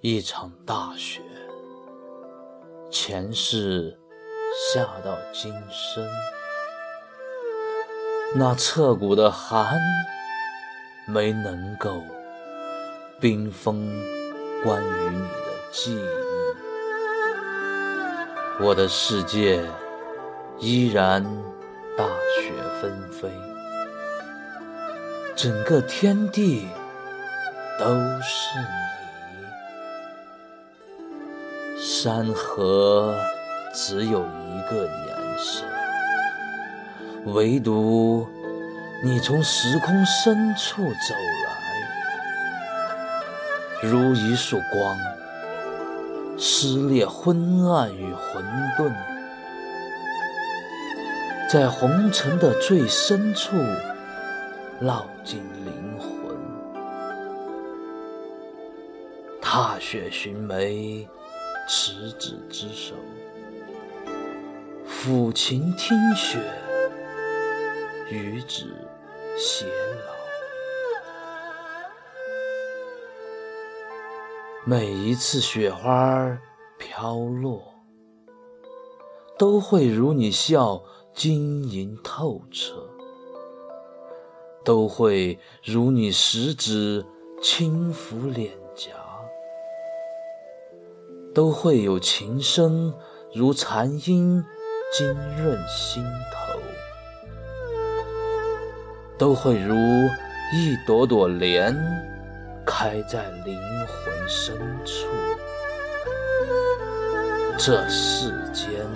一场大雪，前世下到今生，那彻骨的寒没能够冰封关于你的记忆，我的世界依然大雪纷飞，整个天地都是你。山河只有一个颜色，唯独你从时空深处走来，如一束光，撕裂昏暗与混沌，在红尘的最深处烙进灵魂。踏雪寻梅。执子之手，抚琴听雪，与子偕老。每一次雪花飘落，都会如你笑晶莹透彻，都会如你食指轻抚脸颊。都会有琴声如残音浸润心头，都会如一朵朵莲开在灵魂深处。这世间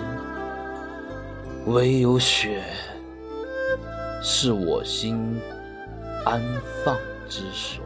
唯有雪，是我心安放之所。